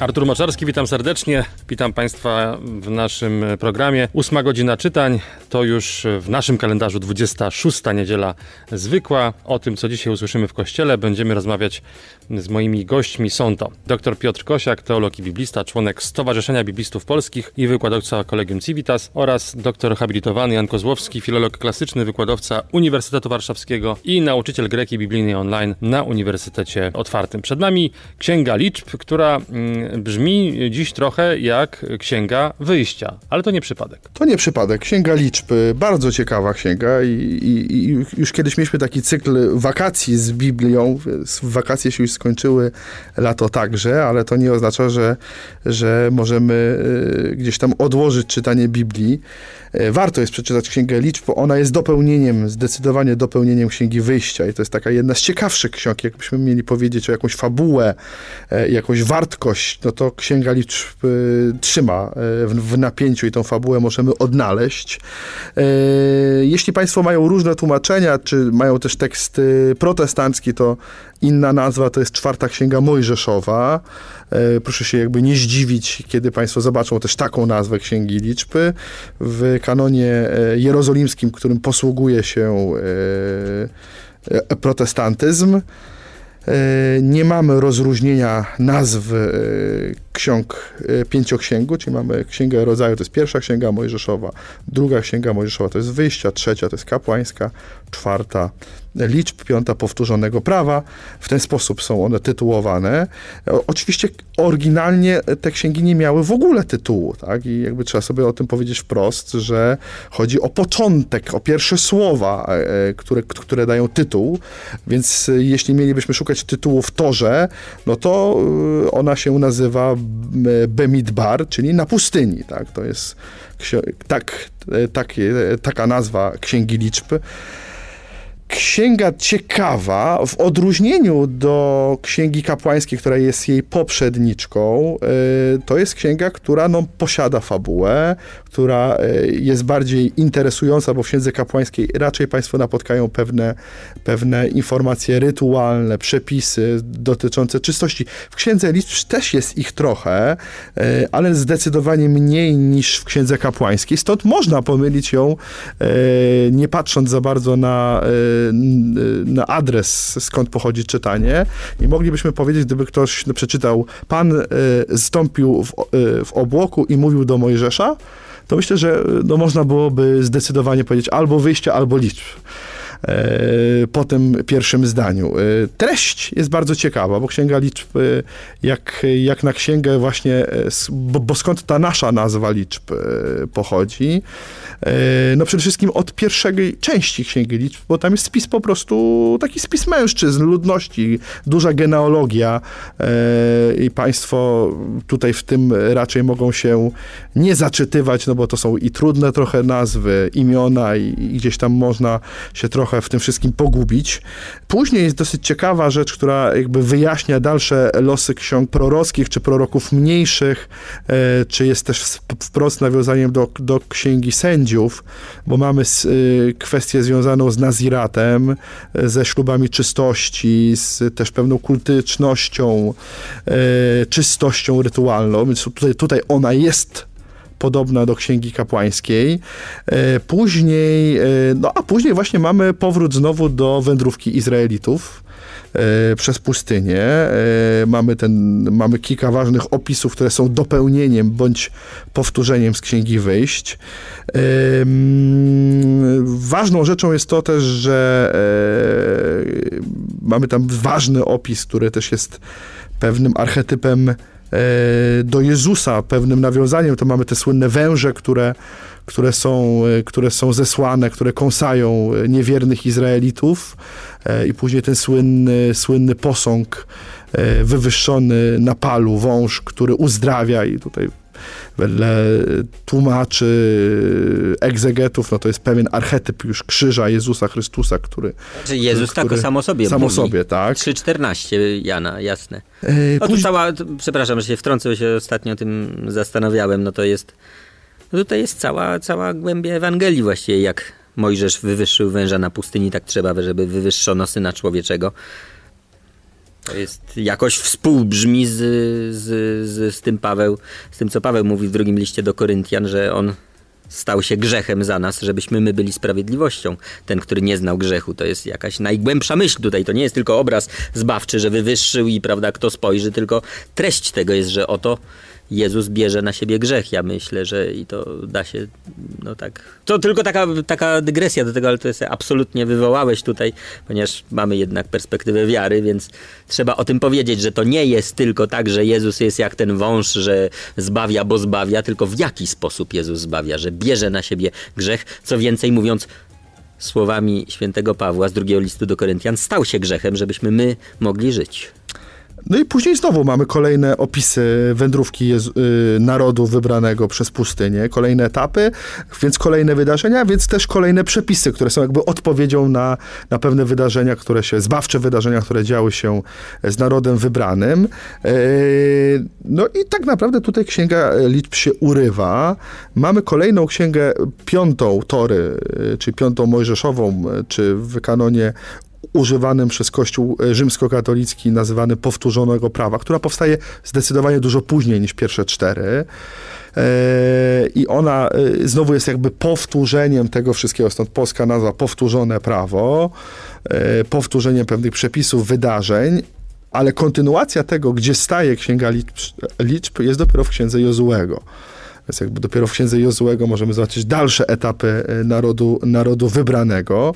Artur Moczarski, witam serdecznie. Witam Państwa w naszym programie. Ósma godzina czytań to już w naszym kalendarzu 26. niedziela zwykła. O tym, co dzisiaj usłyszymy w kościele, będziemy rozmawiać z moimi gośćmi. Są to dr Piotr Kosiak, teolog i biblista, członek Stowarzyszenia Biblistów Polskich i wykładowca Collegium Civitas oraz doktor habilitowany Jan Kozłowski, filolog klasyczny, wykładowca Uniwersytetu Warszawskiego i nauczyciel greki biblijnej online na Uniwersytecie Otwartym. Przed nami Księga Liczb, która mm, brzmi dziś trochę jak Księga Wyjścia, ale to nie przypadek. To nie przypadek. Księga Liczb, bardzo ciekawa księga i, i, i już kiedyś mieliśmy taki cykl wakacji z Biblią. Wakacje się już skończyły, lato także, ale to nie oznacza, że, że możemy y, gdzieś tam odłożyć czytanie Biblii. Y, warto jest przeczytać Księgę Liczb, bo ona jest dopełnieniem, zdecydowanie dopełnieniem Księgi Wyjścia i to jest taka jedna z ciekawszych ksiąg, jakbyśmy mieli powiedzieć o jakąś fabułę, e, jakąś wartkość, no to Księga Liczb y, trzyma w, w napięciu i tą fabułę możemy odnaleźć. E, jeśli Państwo mają różne tłumaczenia, czy mają też tekst protestancki, to inna nazwa to jest czwarta księga Mojżeszowa. E, proszę się jakby nie zdziwić, kiedy Państwo zobaczą też taką nazwę Księgi Liczby. W kanonie jerozolimskim, którym posługuje się protestantyzm, nie mamy rozróżnienia nazw ksiąg pięcioksięgu, czyli mamy Księgę Rodzaju, to jest pierwsza księga Mojżeszowa, druga księga Mojżeszowa to jest wyjścia, trzecia to jest kapłańska, czwarta liczb, piąta powtórzonego prawa. W ten sposób są one tytułowane. Oczywiście oryginalnie te księgi nie miały w ogóle tytułu, tak? I jakby trzeba sobie o tym powiedzieć wprost, że chodzi o początek, o pierwsze słowa, e, które, które dają tytuł, więc jeśli mielibyśmy szukać tytułu w Torze, no to e, ona się nazywa Bemidbar, czyli na pustyni, tak? To jest tak, e, takie, taka nazwa Księgi Liczb księga ciekawa w odróżnieniu do księgi kapłańskiej, która jest jej poprzedniczką. E, to jest księga, która no, posiada fabułę, która e, jest bardziej interesująca, bo w księdze kapłańskiej raczej Państwo napotkają pewne, pewne informacje rytualne, przepisy dotyczące czystości. W księdze liczb też jest ich trochę, e, ale zdecydowanie mniej niż w księdze kapłańskiej. Stąd można pomylić ją, nie patrząc za bardzo na na adres, skąd pochodzi czytanie i moglibyśmy powiedzieć, gdyby ktoś przeczytał Pan e, zstąpił w, e, w obłoku i mówił do Mojżesza, to myślę, że no, można byłoby zdecydowanie powiedzieć albo wyjście, albo liczb. E, po tym pierwszym zdaniu. E, treść jest bardzo ciekawa, bo Księga Liczb, e, jak, jak na księgę właśnie, bo, bo skąd ta nasza nazwa liczb pochodzi? No przede wszystkim od pierwszej części Księgi Liczb, bo tam jest spis po prostu, taki spis mężczyzn, ludności, duża genealogia i państwo tutaj w tym raczej mogą się nie zaczytywać, no bo to są i trudne trochę nazwy, imiona i, i gdzieś tam można się trochę trochę w tym wszystkim pogubić. Później jest dosyć ciekawa rzecz, która jakby wyjaśnia dalsze losy ksiąg prorockich, czy proroków mniejszych, e, czy jest też wprost nawiązaniem do, do księgi sędziów, bo mamy e, kwestię związaną z naziratem, e, ze ślubami czystości, z też pewną kultycznością, czystością rytualną, więc tutaj, tutaj ona jest podobna do Księgi Kapłańskiej. E, Później, e, no a później właśnie mamy powrót znowu do wędrówki Izraelitów e, przez pustynię. Mamy, ten, mamy kilka ważnych opisów, które są dopełnieniem bądź powtórzeniem z Księgi Wyjść. Ważną rzeczą jest to też, że mamy tam ważny opis, który też jest pewnym archetypem do Jezusa, pewnym nawiązaniem. To mamy te słynne węże, które, które, są, e, które są zesłane, które kąsają e, niewiernych Izraelitów e, i później ten słynny, słynny posąg e, wywyższony na palu, wąż, który uzdrawia i tutaj wedle tłumaczy, egzegetów, no to jest pewien archetyp już krzyża Jezusa Chrystusa, który... Że Jezus tak o który- samo sobie Samo mówi. sobie, tak. 3,14 Jana, jasne. E, No tu cała, przepraszam, że się wtrącę, bo się ostatnio tym zastanawiałem, no to jest, no tutaj jest cała, cała głębia Ewangelii właściwie, jak Mojżesz wywyższył węża na pustyni, tak trzeba, żeby wywyższono Syna Człowieczego. To jest jakoś współbrzmi z, z, z, z tym Paweł, z tym co Paweł mówi w drugim liście do Koryntian, że on stał się grzechem za nas, żebyśmy my byli sprawiedliwością. Ten, który nie znał grzechu, to jest jakaś najgłębsza myśl tutaj. To nie jest tylko obraz zbawczy, że wywyższył i prawda, kto spojrzy, tylko treść tego jest, że oto Jezus bierze na siebie grzech. Ja myślę, że i to da się, no tak. To tylko taka, taka dygresja do tego, ale to jest absolutnie wywołałeś tutaj, ponieważ mamy jednak perspektywę wiary, więc trzeba o tym powiedzieć, że to nie jest tylko tak, że Jezus jest jak ten wąż, że zbawia, bo zbawia, tylko w jaki sposób Jezus zbawia, że bierze na siebie grzech. Co więcej mówiąc, słowami świętego Pawła z drugiego listu do Koryntian, stał się grzechem, żebyśmy my mogli żyć. No i później znowu mamy kolejne opisy wędrówki Jezu, y, narodu wybranego przez pustynię, kolejne etapy, więc kolejne wydarzenia, więc też kolejne przepisy, które są jakby odpowiedzią na, na pewne wydarzenia, które się, zbawcze wydarzenia, które działy się z narodem wybranym. Y, No i tak naprawdę tutaj księga liczb się urywa. Mamy kolejną księgę, piątą Tory, y, czy piątą Mojżeszową, y, czy w kanonie używanym przez Kościół e, rzymskokatolicki, nazywany powtórzonego prawa, która powstaje zdecydowanie dużo później niż pierwsze cztery. E, I ona e, znowu jest jakby powtórzeniem tego wszystkiego, stąd polska nazwa powtórzone prawo, powtórzeniem pewnych przepisów, wydarzeń, ale kontynuacja tego, gdzie staje Księga Liczb, liczb jest dopiero w Księdze Jozułego. Więc jakby dopiero w Księdze Jozułego możemy zobaczyć dalsze etapy e, narodu, narodu wybranego.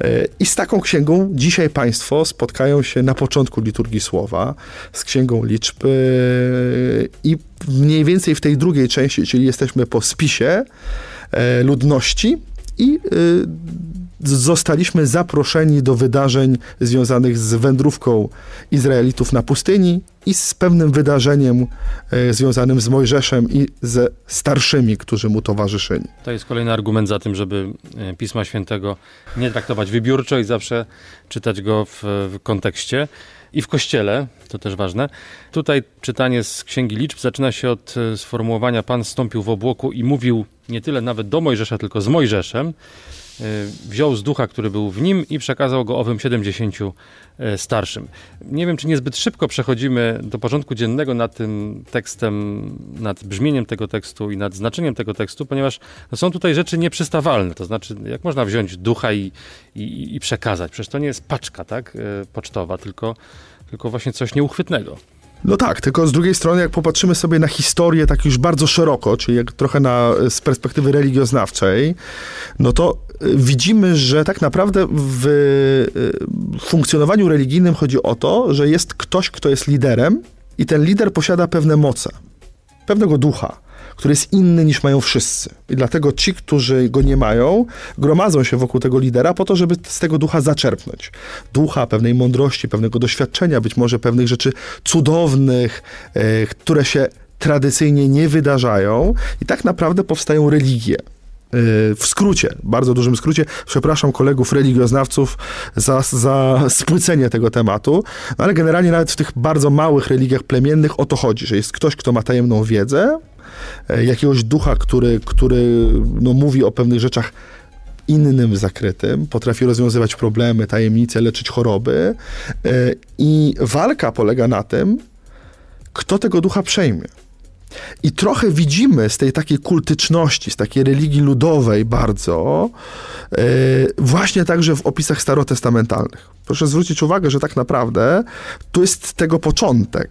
E, I z taką księgą dzisiaj Państwo spotkają się na początku liturgii słowa, z Księgą Liczb e, i mniej więcej w tej drugiej części, czyli jesteśmy po spisie ludności i zostaliśmy zaproszeni do wydarzeń związanych z wędrówką Izraelitów na pustyni i z pewnym wydarzeniem e, związanym z Mojżeszem i ze starszymi, którzy mu towarzyszyli. To jest kolejny argument za tym, żeby e, Pisma Świętego nie traktować wybiórczo i zawsze czytać go w, w kontekście. I w kościele, to też ważne. Tutaj czytanie z Księgi Liczb zaczyna się od e, sformułowania Pan stąpił w obłoku i mówił nie tyle nawet do Mojżesza, tylko z Mojżeszem. E, Wziął z ducha, który był w nim i przekazał go owym 70 e, starszym. Nie wiem, czy niezbyt szybko przechodzimy do porządku dziennego nad tym tekstem, nad brzmieniem tego tekstu i nad znaczeniem tego tekstu, ponieważ no, są tutaj rzeczy nieprzystawalne. To znaczy, jak można wziąć ducha i, i, i przekazać? Przecież to nie jest paczka, tak, e, pocztowa, tylko, tylko właśnie coś nieuchwytnego. No tak, tylko z drugiej strony, jak popatrzymy sobie na historię tak już bardzo szeroko, czyli jak trochę na, z perspektywy religioznawczej, no to y, widzimy, że tak naprawdę w y, funkcjonowaniu religijnym chodzi o to, że jest ktoś, kto jest liderem i ten lider posiada pewne moce, pewnego ducha, który jest inny niż mają wszyscy. I dlatego ci, którzy go nie mają, gromadzą się wokół tego lidera po to, żeby z tego ducha zaczerpnąć. Ducha, pewnej mądrości, pewnego doświadczenia, być może pewnych rzeczy cudownych, e, które się tradycyjnie nie wydarzają i tak naprawdę powstają religie. E, W skrócie, bardzo dużym skrócie, przepraszam kolegów religioznawców za, za spłycenie tego tematu, no ale generalnie nawet w tych bardzo małych religiach plemiennych o to chodzi, że jest ktoś, kto ma tajemną wiedzę, e, jakiegoś ducha, który, który no, mówi o pewnych rzeczach innym zakrytym, potrafi rozwiązywać problemy, tajemnice, leczyć choroby e, i walka polega na tym, kto tego ducha przejmie. I trochę widzimy z tej takiej kultyczności, z takiej religii ludowej bardzo, e, właśnie także w opisach starotestamentalnych. Proszę zwrócić uwagę, że tak naprawdę tu jest tego początek.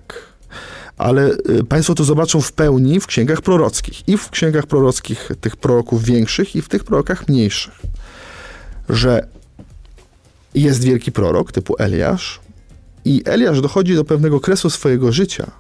Ale e, Państwo to zobaczą w pełni w księgach prorockich. I w księgach prorockich tych proroków większych, i w tych prorokach mniejszych. Że jest wielki prorok typu Eliasz, i Eliasz dochodzi do pewnego kresu swojego życia,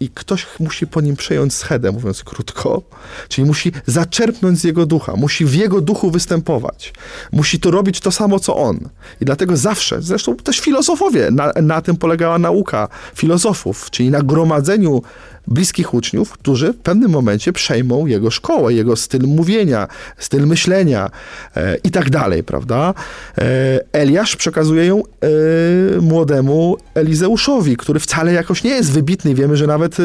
i ktoś musi po nim przejąć schedę, mówiąc krótko, czyli musi zaczerpnąć z jego ducha, musi w jego duchu występować, musi to robić to samo, co on. I dlatego zawsze, zresztą też filozofowie, na, na tym polegała nauka filozofów, czyli na gromadzeniu bliskich uczniów, którzy w pewnym momencie przejmą jego szkołę, jego styl mówienia, styl myślenia e, i tak dalej, prawda? E, Eliasz przekazuje ją e, młodemu Elizeuszowi, który wcale jakoś nie jest wybitny. Wiemy, że nawet e,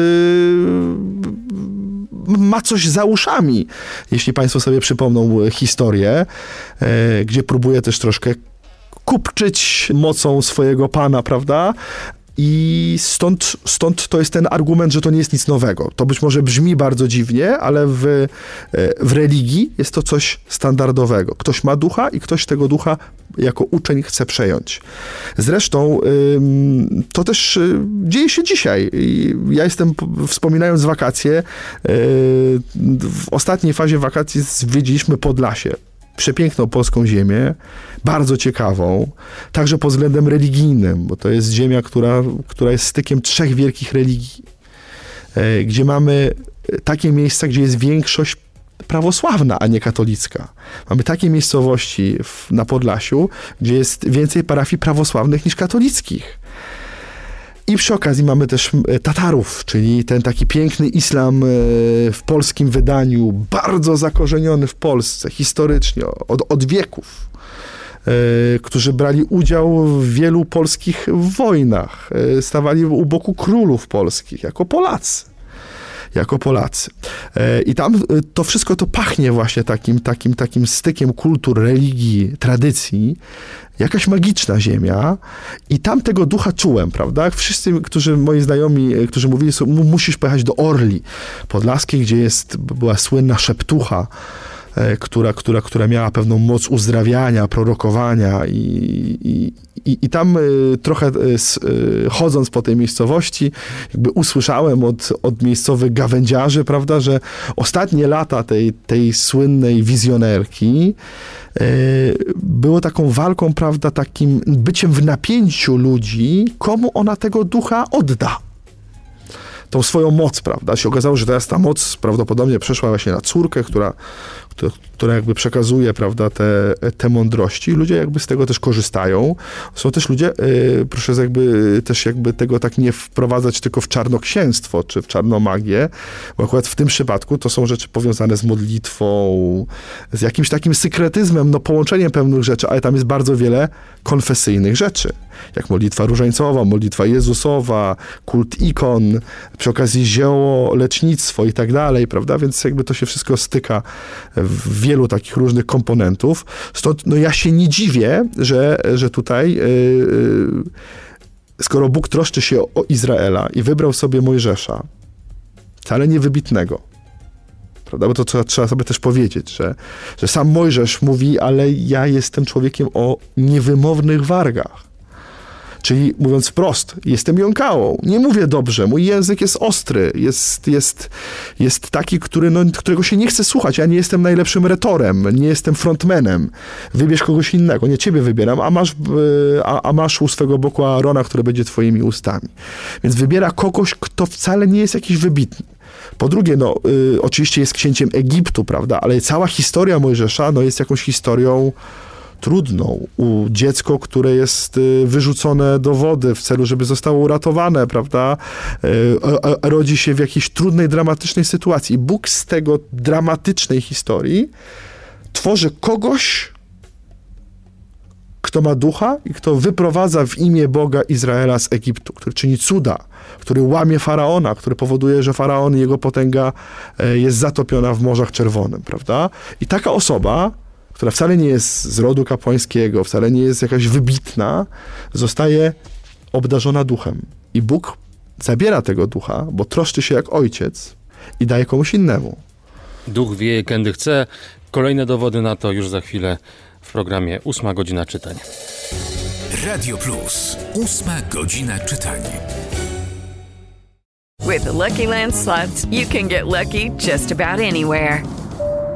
ma coś za uszami. Jeśli Państwo sobie przypomną historię, e, gdzie próbuje też troszkę kupczyć mocą swojego pana, prawda? I stąd, stąd to jest ten argument, że to nie jest nic nowego. To być może brzmi bardzo dziwnie, ale w, e, w religii jest to coś standardowego. Ktoś ma ducha i ktoś tego ducha jako uczeń chce przejąć. Zresztą to też y, dzieje się dzisiaj. Ja jestem, wspominając wakacje, y, w ostatniej fazie wakacji zwiedziliśmy Podlasie przepiękną polską ziemię, bardzo ciekawą, także pod względem religijnym, bo to jest ziemia, która, która jest stykiem trzech wielkich religii, e, gdzie mamy takie miejsca, gdzie jest większość prawosławna, a nie katolicka. Mamy takie miejscowości w, na Podlasiu, gdzie jest więcej parafii prawosławnych niż katolickich. I przy okazji mamy też Tatarów, czyli ten taki piękny islam e, w polskim wydaniu, bardzo zakorzeniony w Polsce historycznie, od, od wieków e, którzy brali udział w wielu polskich wojnach, e, stawali u boku królów polskich jako Polacy jako Polacy. I tam to wszystko to pachnie właśnie takim, takim, takim stykiem kultur, religii, tradycji, jakaś magiczna ziemia i tam tego ducha czułem, prawda? Wszyscy, którzy moi znajomi, e, którzy mówili, musisz pojechać do Orli Podlaskiej, gdzie jest, była słynna szeptucha, e, która, która, która miała pewną moc uzdrawiania, prorokowania i, i, i, i tam e, trochę chodząc po tej miejscowości, jakby usłyszałem od, od miejscowych gawędziarzy, prawda, że ostatnie lata tej, tej słynnej wizjonerki E, było taką walką, prawda, takim byciem w napięciu ludzi, komu ona tego ducha odda tą swoją moc, prawda? Się okazało, że teraz ta moc prawdopodobnie przeszła właśnie na córkę, która, która jakby przekazuje, prawda, te, te mądrości. Ludzie jakby z tego też korzystają. Są też ludzie, yy, proszę jakby też jakby tego tak nie wprowadzać tylko w czarnoksięstwo, czy w czarnomagię, bo akurat w tym przypadku to są rzeczy powiązane z modlitwą, z jakimś takim sekretyzmem, no połączeniem pewnych rzeczy, ale tam jest bardzo wiele konfesyjnych rzeczy, jak modlitwa różańcowa, modlitwa Jezusowa, kult ikon, przy okazji zioło, lecznictwo i tak dalej, prawda? Więc jakby to się wszystko styka wielu takich różnych komponentów. Stąd no ja się nie dziwię, że, że tutaj yy, skoro Bóg troszczy się o Izraela i wybrał sobie Mojżesza, wcale niewybitnego, prawda? Bo to trzeba, trzeba sobie też powiedzieć, że, że sam Mojżesz mówi, ale ja jestem człowiekiem o niewymownych wargach. Czyli mówiąc wprost, jestem jąkałą. Nie mówię dobrze, mój język jest ostry, jest, jest, jest taki, który, no, którego się nie chce słuchać. Ja nie jestem najlepszym retorem, nie jestem frontmanem. Wybierz kogoś innego, nie ciebie wybieram, a masz, a, a masz u swego boku Arona, który będzie twoimi ustami. Więc wybiera kogoś, kto wcale nie jest jakiś wybitny. Po drugie, no, y, oczywiście jest księciem Egiptu, prawda, ale cała historia Mojżesza, no, jest jakąś historią trudną u dziecko, które jest y, wyrzucone do wody w celu, żeby zostało uratowane, prawda, y, rodzi się w jakiejś trudnej, dramatycznej sytuacji. Bóg z tego dramatycznej historii tworzy kogoś, kto ma ducha i kto wyprowadza w imię Boga Izraela z Egiptu, który czyni cuda, który łamie faraona, który powoduje, że faraon i jego potęga e, jest zatopiona w Morzach Czerwonym, prawda? I taka osoba która wcale nie jest z rodu kapłańskiego, wcale nie jest jakaś wybitna, zostaje obdarzona duchem. I Bóg zabiera tego ducha, bo troszczy się jak ojciec i daje komuś innemu. Duch wie, kiedy chce. Kolejne dowody na to już za chwilę w programie Ósma godzina czytań. Radio Plus. Ósma godzina czytania. With the Lucky Land slots, you can get lucky just about anywhere.